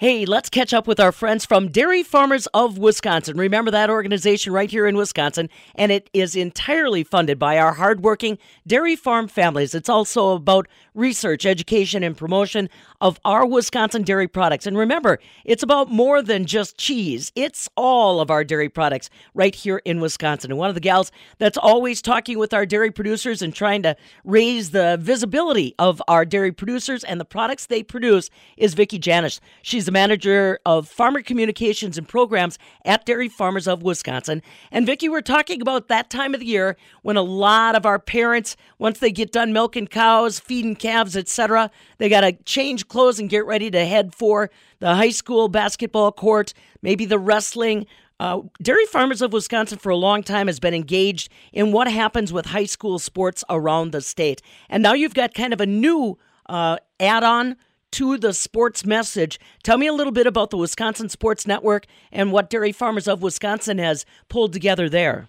Hey, let's catch up with our friends from Dairy Farmers of Wisconsin. Remember that organization right here in Wisconsin, and it is entirely funded by our hardworking dairy farm families. It's also about research, education, and promotion of our Wisconsin dairy products. And remember, it's about more than just cheese, it's all of our dairy products right here in Wisconsin. And one of the gals that's always talking with our dairy producers and trying to raise the visibility of our dairy producers and the products they produce is Vicki Janish. She's the manager of farmer communications and programs at Dairy Farmers of Wisconsin. And Vicki, we're talking about that time of the year when a lot of our parents, once they get done milking cows, feeding calves, etc. They got to change clothes and get ready to head for the high school basketball court, maybe the wrestling. Uh, Dairy Farmers of Wisconsin for a long time has been engaged in what happens with high school sports around the state. And now you've got kind of a new uh, add on to the sports message. Tell me a little bit about the Wisconsin Sports Network and what Dairy Farmers of Wisconsin has pulled together there.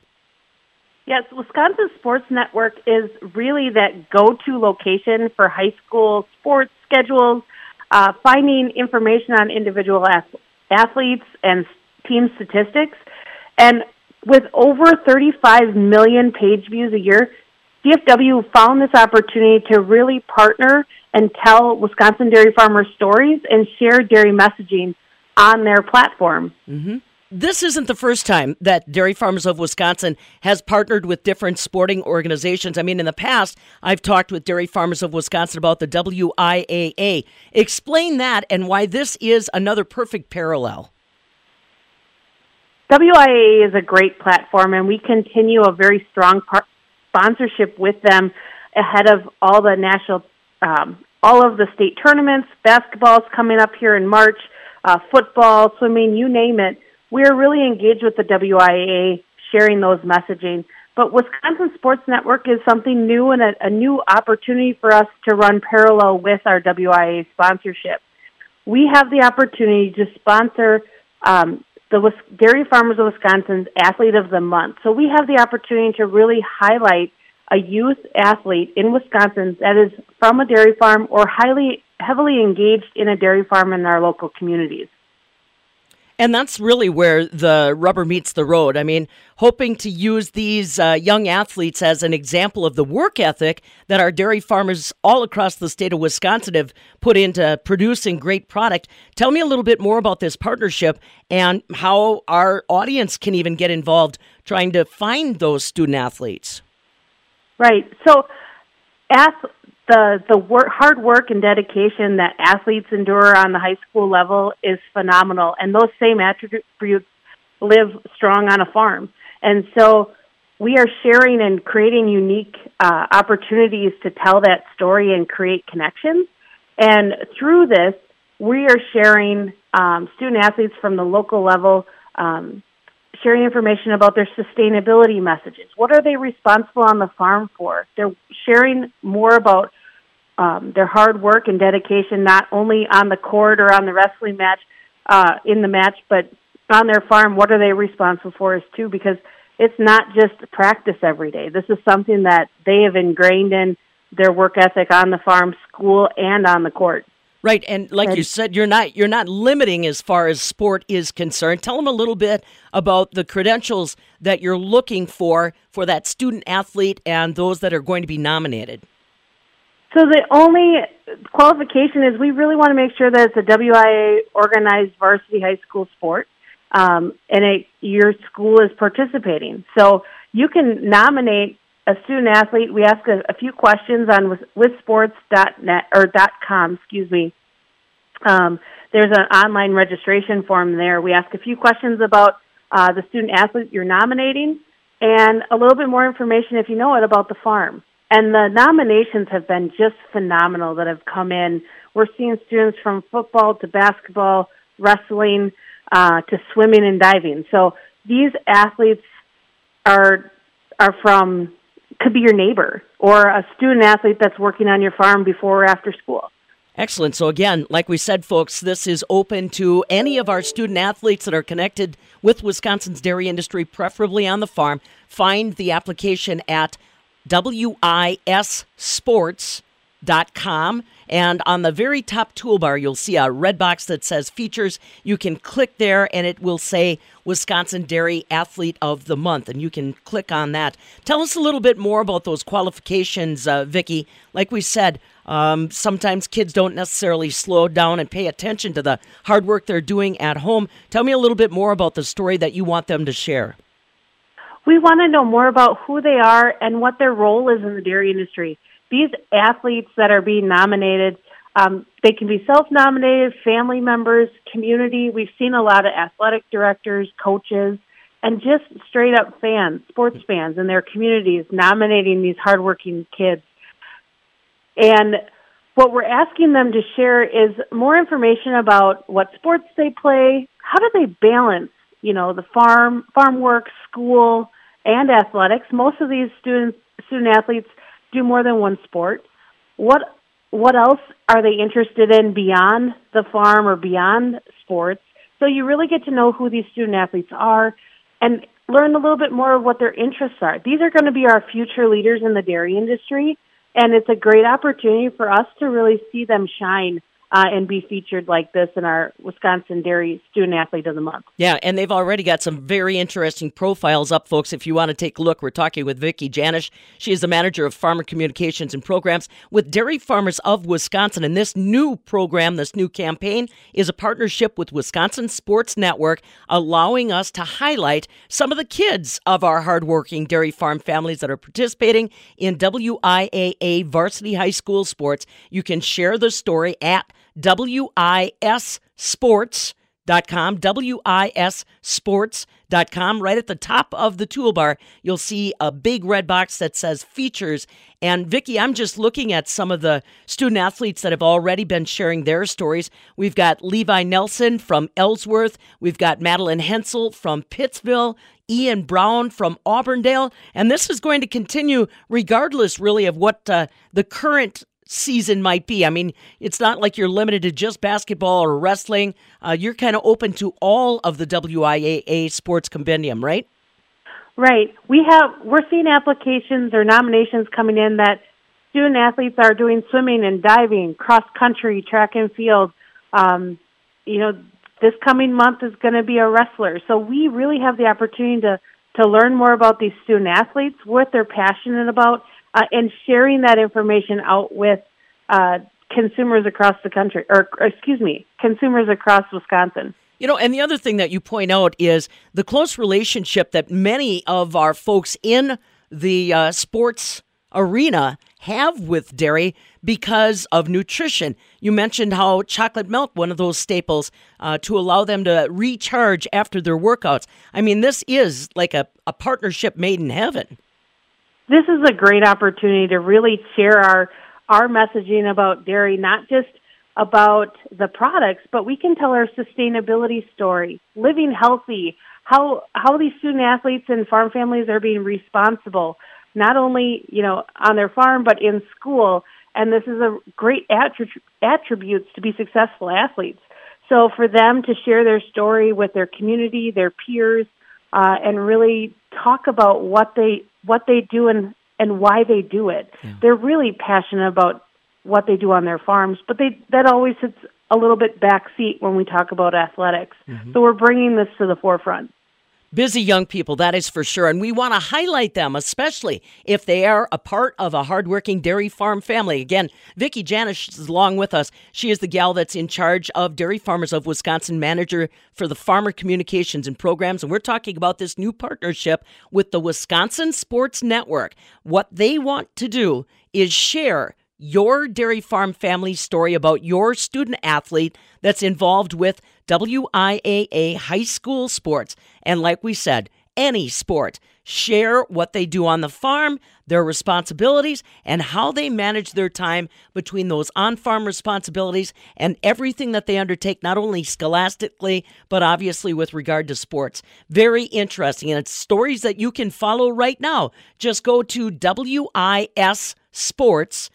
Yes, Wisconsin Sports Network is really that go to location for high school sports schedules, uh, finding information on individual athletes and team statistics. And with over 35 million page views a year, DFW found this opportunity to really partner and tell Wisconsin dairy farmers stories and share dairy messaging on their platform. Mm-hmm this isn't the first time that Dairy Farmers of Wisconsin has partnered with different sporting organizations. I mean, in the past, I've talked with Dairy Farmers of Wisconsin about the WIAA. Explain that and why this is another perfect parallel. WIAA is a great platform, and we continue a very strong par- sponsorship with them ahead of all the national, um, all of the state tournaments. Basketball's coming up here in March, uh, football, swimming, you name it we're really engaged with the WIA, sharing those messaging. But Wisconsin Sports Network is something new and a, a new opportunity for us to run parallel with our WIA sponsorship. We have the opportunity to sponsor um, the Dairy Farmers of Wisconsin's Athlete of the Month. So we have the opportunity to really highlight a youth athlete in Wisconsin that is from a dairy farm or highly heavily engaged in a dairy farm in our local communities. And that's really where the rubber meets the road. I mean, hoping to use these uh, young athletes as an example of the work ethic that our dairy farmers all across the state of Wisconsin have put into producing great product. Tell me a little bit more about this partnership and how our audience can even get involved trying to find those student athletes. Right. So, ath- the the work, hard work and dedication that athletes endure on the high school level is phenomenal, and those same attributes live strong on a farm. And so, we are sharing and creating unique uh, opportunities to tell that story and create connections. And through this, we are sharing um, student athletes from the local level. Um, sharing information about their sustainability messages. What are they responsible on the farm for? They're sharing more about um, their hard work and dedication, not only on the court or on the wrestling match, uh, in the match, but on their farm. What are they responsible for is too, because it's not just practice every day. This is something that they have ingrained in their work ethic on the farm, school, and on the court. Right, and like and, you said, you're not you're not limiting as far as sport is concerned. Tell them a little bit about the credentials that you're looking for for that student athlete and those that are going to be nominated. So the only qualification is we really want to make sure that it's a WIA organized varsity high school sport, um, and it, your school is participating. So you can nominate a student athlete. We ask a, a few questions on wisports.net or dot .com, excuse me. Um, there's an online registration form there. We ask a few questions about uh, the student athlete you're nominating, and a little bit more information, if you know it, about the farm. And the nominations have been just phenomenal that have come in. We're seeing students from football to basketball, wrestling, uh, to swimming and diving. So these athletes are are from could be your neighbor or a student athlete that's working on your farm before or after school. Excellent. So, again, like we said, folks, this is open to any of our student athletes that are connected with Wisconsin's dairy industry, preferably on the farm. Find the application at wisports.com. And on the very top toolbar, you'll see a red box that says features. You can click there and it will say Wisconsin Dairy Athlete of the Month. And you can click on that. Tell us a little bit more about those qualifications, uh, Vicki. Like we said, um, sometimes kids don't necessarily slow down and pay attention to the hard work they're doing at home. Tell me a little bit more about the story that you want them to share. We want to know more about who they are and what their role is in the dairy industry. These athletes that are being nominated, um, they can be self nominated, family members, community. We've seen a lot of athletic directors, coaches, and just straight up fans, sports fans in their communities nominating these hardworking kids. And what we're asking them to share is more information about what sports they play, how do they balance, you know, the farm, farm work, school, and athletics. Most of these students, student athletes do more than one sport. What what else are they interested in beyond the farm or beyond sports? So you really get to know who these student athletes are and learn a little bit more of what their interests are. These are going to be our future leaders in the dairy industry and it's a great opportunity for us to really see them shine uh, and be featured like this in our Wisconsin Dairy Student Athlete of the Month. Yeah, and they've already got some very interesting profiles up, folks. If you want to take a look, we're talking with Vicki Janish. She is the manager of farmer communications and programs with Dairy Farmers of Wisconsin. And this new program, this new campaign, is a partnership with Wisconsin Sports Network, allowing us to highlight some of the kids of our hardworking dairy farm families that are participating in WIAA varsity high school sports. You can share the story at wisports.com, wisports.com. Right at the top of the toolbar, you'll see a big red box that says features. And Vicki, I'm just looking at some of the student athletes that have already been sharing their stories. We've got Levi Nelson from Ellsworth. We've got Madeline Hensel from Pittsville. Ian Brown from Auburndale. And this is going to continue regardless, really, of what uh, the current season might be. I mean, it's not like you're limited to just basketball or wrestling. Uh, you're kind of open to all of the WIAA sports compendium, right? Right. We have we're seeing applications or nominations coming in that student athletes are doing swimming and diving, cross country, track and field. Um, you know, this coming month is going to be a wrestler. So we really have the opportunity to to learn more about these student athletes, what they're passionate about, uh, and sharing that information out with uh, consumers across the country, or, or excuse me, consumers across Wisconsin. You know, and the other thing that you point out is the close relationship that many of our folks in the uh, sports arena have with dairy because of nutrition. You mentioned how chocolate milk, one of those staples, uh, to allow them to recharge after their workouts. I mean, this is like a, a partnership made in heaven this is a great opportunity to really share our our messaging about dairy, not just about the products, but we can tell our sustainability story, living healthy, how how these student athletes and farm families are being responsible, not only you know on their farm but in school. And this is a great attri- attributes to be successful athletes. So for them to share their story with their community, their peers, uh, and really talk about what they what they do and and why they do it. Yeah. They're really passionate about what they do on their farms, but they that always sits a little bit backseat when we talk about athletics. Mm-hmm. So we're bringing this to the forefront. Busy young people, that is for sure. And we want to highlight them, especially if they are a part of a hardworking dairy farm family. Again, Vicki Janish is along with us. She is the gal that's in charge of Dairy Farmers of Wisconsin, manager for the Farmer Communications and Programs. And we're talking about this new partnership with the Wisconsin Sports Network. What they want to do is share your dairy farm family story about your student athlete that's involved with WIAA high school sports. And like we said, any sport. Share what they do on the farm, their responsibilities, and how they manage their time between those on farm responsibilities and everything that they undertake, not only scholastically, but obviously with regard to sports. Very interesting. And it's stories that you can follow right now. Just go to WIS Sports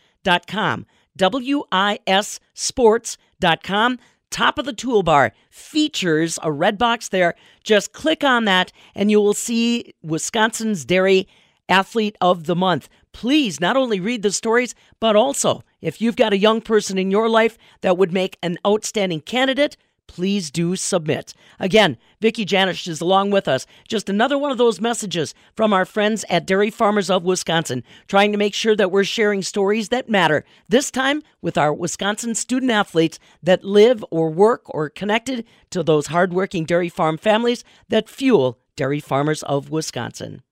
com wisports.com. Top of the toolbar features a red box there. Just click on that and you will see Wisconsin's Dairy Athlete of the Month. Please not only read the stories, but also if you've got a young person in your life that would make an outstanding candidate, please do submit. Again, Vicki Janish is along with us. Just another one of those messages from our friends at Dairy Farmers of Wisconsin, trying to make sure that we're sharing stories that matter. This time with our Wisconsin student athletes that live or work or connected to those hardworking dairy farm families that fuel Dairy Farmers of Wisconsin.